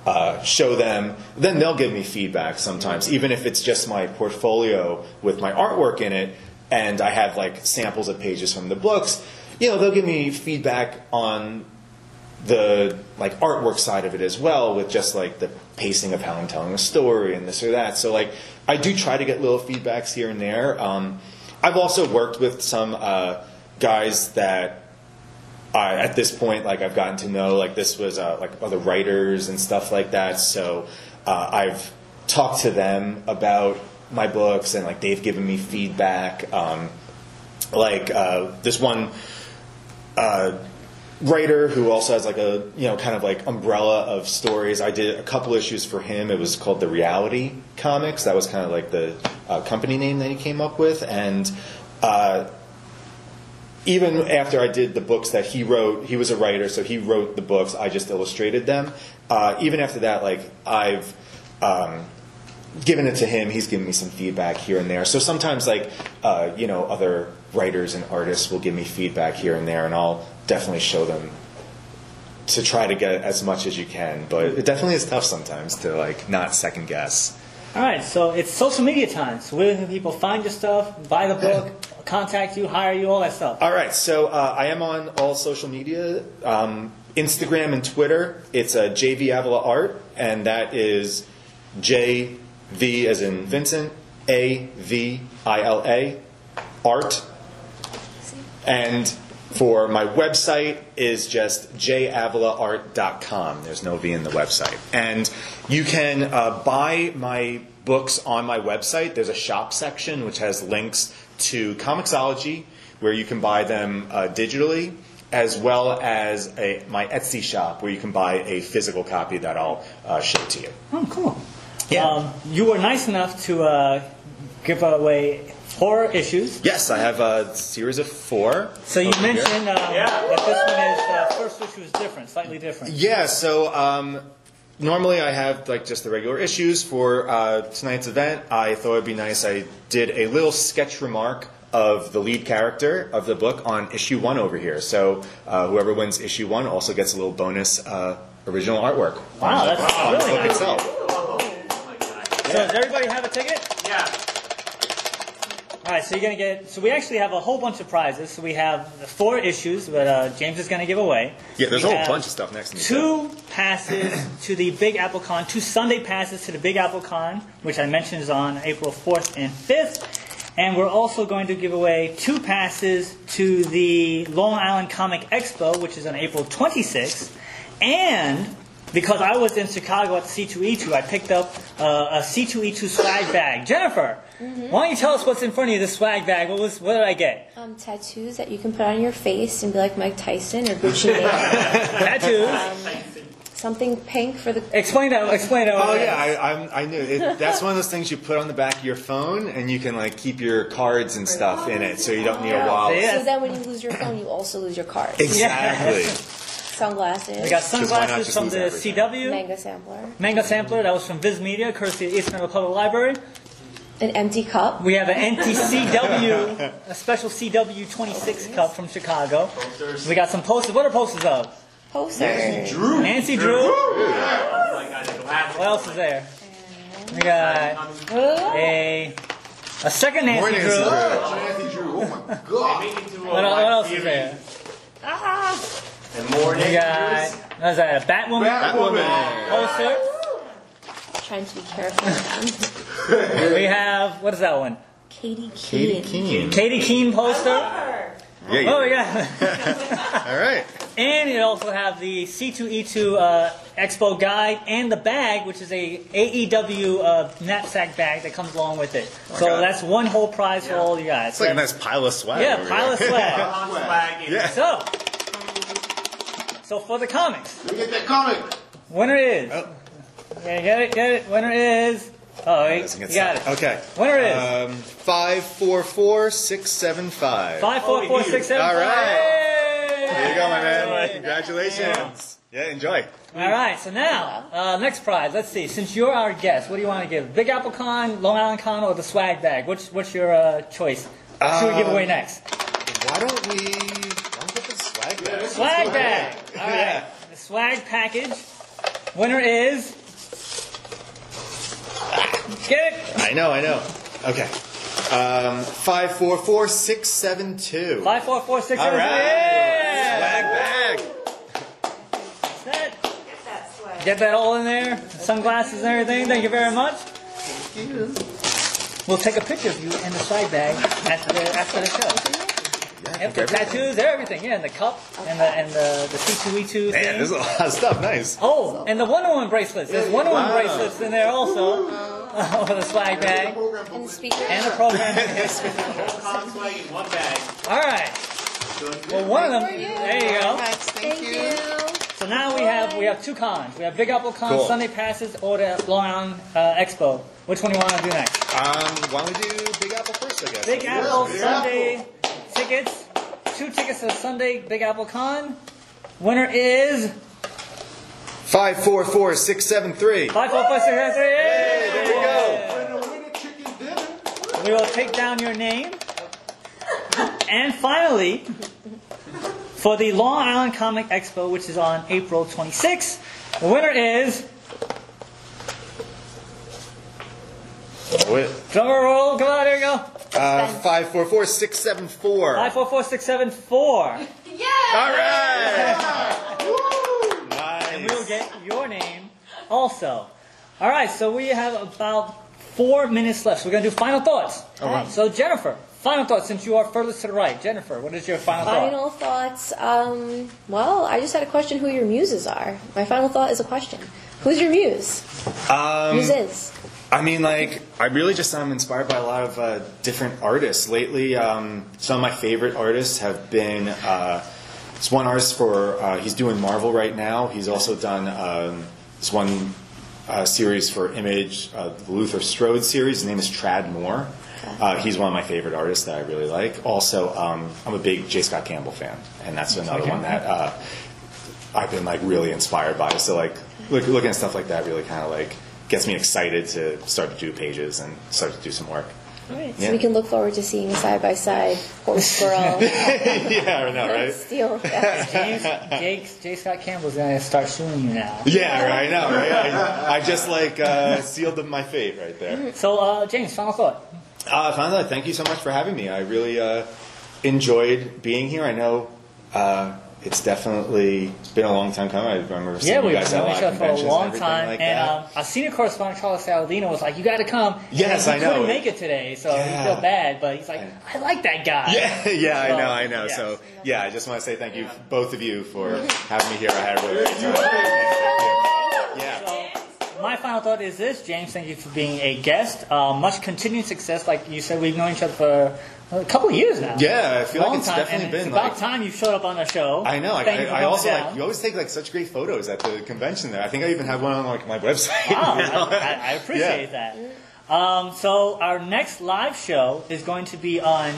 uh, show them. Then they'll give me feedback sometimes, even if it's just my portfolio with my artwork in it, and I have like samples of pages from the books. You know, they'll give me feedback on the like artwork side of it as well, with just like the pacing of how I'm telling a story and this or that. So like, I do try to get little feedbacks here and there. Um, I've also worked with some uh, guys that I, at this point, like I've gotten to know, like this was uh, like other writers and stuff like that. So uh, I've talked to them about my books, and like they've given me feedback. Um, like uh, this one uh, writer who also has like a you know kind of like umbrella of stories. I did a couple issues for him. It was called the Reality Comics. That was kind of like the uh, company name that he came up with, and. Even after I did the books that he wrote, he was a writer, so he wrote the books. I just illustrated them. Uh, even after that, like I've um, given it to him. He's given me some feedback here and there. So sometimes, like uh, you know, other writers and artists will give me feedback here and there, and I'll definitely show them to try to get as much as you can. But it definitely is tough sometimes to like not second guess. All right, so it's social media time. So where can people find your stuff, buy the book, contact you, hire you, all that stuff? All right, so uh, I am on all social media, um, Instagram and Twitter. It's uh, JV Avila Art, and that is J V as in Vincent, A V I L A, Art. And for my website is just javilaart.com. There's no V in the website. And you can uh, buy my books on my website. There's a shop section which has links to Comixology, where you can buy them uh, digitally, as well as a, my Etsy shop, where you can buy a physical copy that I'll uh, ship to you. Oh, cool. Um, you were nice enough to uh, give away four issues. Yes, I have a series of four. So you mentioned um, that this one is uh, first issue is different, slightly different. Yeah, so um, normally I have like just the regular issues for uh, tonight's event. I thought it'd be nice. I did a little sketch remark of the lead character of the book on issue one over here. So uh, whoever wins issue one also gets a little bonus uh, original artwork. Wow, on, that's on the really book nice. itself. So does everybody have a ticket? Yeah. All right, so you're gonna get. So we actually have a whole bunch of prizes. So we have four issues that uh, James is gonna give away. Yeah, there's a whole bunch of stuff next to me. Two passes (coughs) to the Big Apple Con, two Sunday passes to the Big Apple Con, which I mentioned is on April 4th and 5th. And we're also going to give away two passes to the Long Island Comic Expo, which is on April 26th. And because I was in Chicago at C2E2, I picked up uh, a C2E2 swag bag. Jennifer, Mhm. why don't you tell us what's in front of you? the swag bag. What was? What did I get? Um, tattoos that you can put on your face and be like Mike Tyson or Gucci Mane. (laughs) Tattoos. Um, something pink for the. Explain that. Explain that. Oh yeah, I, I'm, I knew it, that's one of those things you put on the back of your phone, and you can like keep your cards and stuff in it, so you don't need a wallet. So then when you lose your phone, you also lose your card. Exactly. (laughs) Sunglasses. We got Because why not sunglasses from the everything? CW. Manga sampler. Manga sampler that was from Viz Media, courtesy of East Meadow Public Library. An empty cup. We have an empty (laughs) NTCW, a special CW 26 cup from Chicago. Posters. We got some posters. What are posters of? Posters. Nancy Drew. Nancy Drew. What else is there? We got a a second Nancy More Drew. Nancy Drew. Nancy Drew. Oh my god. What, el- what else is there? And more We got what is that? A Batwoman. Batwoman. Poster. Trying to be careful. (laughs) We have what is that one? Katie Katie Keene. Katie Keene poster. Yeah, Oh did. yeah. (laughs) All right. And you also have the C2E2 uh, Expo guide and the bag, which is a AEW uh, knapsack bag that comes along with it. So Okay. that's one whole prize for all you guys. It's like a nice pile of swag. Yeah, over pile of here. (laughs) swag. Yeah. So, so for the comics, Let me get that comic. winner is. Oh. Yeah, get it, get it. Winner is. Oh, you, Doesn't get you got it. signed. Okay. Winner is Um, five four four six seven five. five four four six seven. All right. Hey! There you go, my man. Congratulations. Yeah, enjoy. All right, so now, uh, next prize. Let's see. Since you're our guest, what do you want to give? Big Apple Con, Long Island Con, or the swag bag? What's what's your uh, choice? What should we give Um, away next? Why don't we? Why don't we put the swag bag? Swag bag. All right, the swag package. Winner is. Get it? I know, I know. Okay. Um, five four four six seven two. Five four four six All seven. right. Yeah. Swag bag. That. Get that all in there. Sunglasses and everything. Thank you very much. Thank you. We'll take a picture of you in the swag bag after the, after the show. Yep, the tattoos, everything. Yeah, and the cup and the and the the C2E2 Man, thing. there's a lot of stuff. Nice. Oh, and the Wonder Woman bracelets. There's Wonder Woman Wow. bracelets in there also. Oh, (laughs) the swag bag. And the speaker. And the program. Con swag in one bag. All right. Well, one of them. There you go. Thank you. So now we have we have two cons. We have Big Apple Con Cool. Sunday passes or the Long Island uh, Expo. Which one do you want to do next? Um, why don't we do Big Apple first? I guess. Big Apple Sunday tickets. Two tickets to the Sunday Big Apple Con. Winner is Five four four six seven three. five four five six seven three. Hey, there we go. Winner, winner, chicken dinner. We will take down your name. And finally, for the Long Island Comic Expo, which is on April 26th, the winner is. Wait. Drummer roll, come on, there you go. Uh, five four four six seven four. Five four four six seven four. (laughs) All right. (laughs) And we will get your name also. All right, so we have about four minutes left. So we're going to do final thoughts. All right. So Jennifer, final thoughts since you are furthest to the right. Jennifer, what is your final, thought? Final thoughts. Um, well, I just had a question who your muses are. My final thought is a question. Who's your muse? Um, Muses. I mean, like, I really just am inspired by a lot of uh, different artists lately. Um, some of my favorite artists have been. Uh, this one artist for uh, he's doing Marvel right now. He's also done um, this one uh, series for Image, uh, the Luther Strode series. His name is Tradd Moore. Uh, he's one of my favorite artists that I really like. Also, um, I'm a big J. Scott Campbell fan, and that's another one that uh, I've been like really inspired by. So like look, looking at stuff like that really kind of like gets me excited to start to do pages and start to do some work. All right, so Yeah. we can look forward to seeing side by side horse (laughs) squirrel. yeah, I know, right? (laughs) Steel. (laughs) James, Jake, J. Scott Campbell's going to start suing you now. Yeah, right, I know, right? I, I just like uh, sealed my fate right there. So, uh, James, final thought. Uh, finally, thank you so much for having me. I really uh, enjoyed being here. I know uh, it's definitely been a long time coming. I remember seeing Yeah, you we've guys at known a lot each other for a long and time. like and um, our senior correspondent, Charles Saladino, was like, you got to come. Yes, and I know. couldn't make it today, so Yeah. he feel bad, but he's like, I like that guy. Yeah, (laughs) yeah, I know, I know. yeah. So, yeah, I just want to say thank you, both of you, for having me here. I had a really great time. Thank you. My final thought is this, James. Thank you for being a guest. Uh, much continued success. Like you said, we've known each other for a couple of years now. Yeah, I feel like it's time, definitely and been, It's about like- time you showed up on the show. I know. I, Thank you for I, I also down. like you always take like such great photos at the convention there. I think I even have one on like my (laughs) website. Wow, you (laughs) know? I, I- appreciate that. Um, so our next live show is going to be on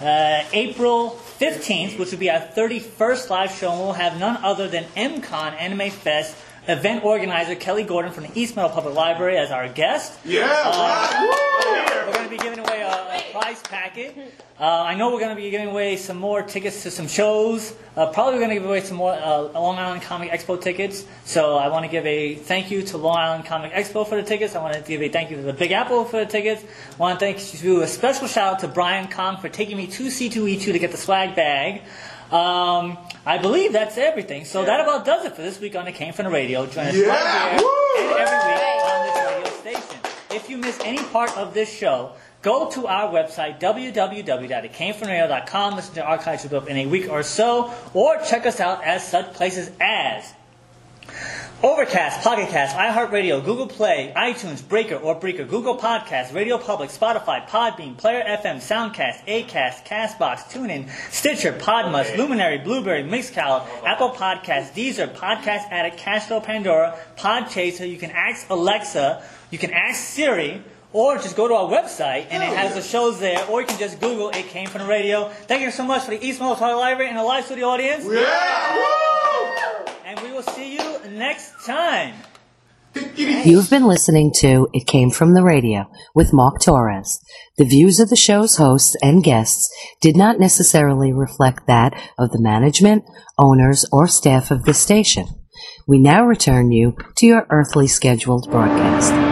uh, April 15th, which will be our 31st live show, and we'll have none other than MCon Anime Fest event organizer Kelly Gordon from the East Meadow Public Library as our guest. Yeah, Uh, we're going to be giving away a, a prize packet. Uh, I know we're going to be giving away some more tickets to some shows. Uh, probably going to give away some more uh, Long Island Comic Expo tickets. So I want to give a thank you to Long Island Comic Expo for the tickets. I want to give a thank you to the Big Apple for the tickets. I want to thank you a special shout out to Brian Kong for taking me to C2E2 to get the swag bag. Um, I believe that's everything. So that about does it for this week on the Came from the Radio. Join us Yeah. right here and every week on this radio station. If you miss any part of this show, go to our website, www.itcamefromradio.com, listen to archives will be up in a week or so, or check us out at such places as Overcast, Pocket Cast, iHeartRadio, Google Play, iTunes, Breaker or Breaker, Google Podcasts, Radio Public, Spotify, Podbean, Player FM, Soundcast, Acast, Castbox, TuneIn, Stitcher, Podmus, Luminary, Blueberry, Mixcloud, Apple Podcasts, Deezer, Podcast Addict, Castro, Pandora, Podchaser. You can ask Alexa, you can ask Siri, or just go to our website and it has the shows there, or you can just Google It Came from the Radio. Thank you so much for the East Meadow Public Library and the live studio audience. And we will see you next time. You've been listening to It Came From the Radio with Mark Torres. The views of the show's hosts and guests did not necessarily reflect that of the management, owners, or staff of the station. We now return you to your earthly scheduled broadcast.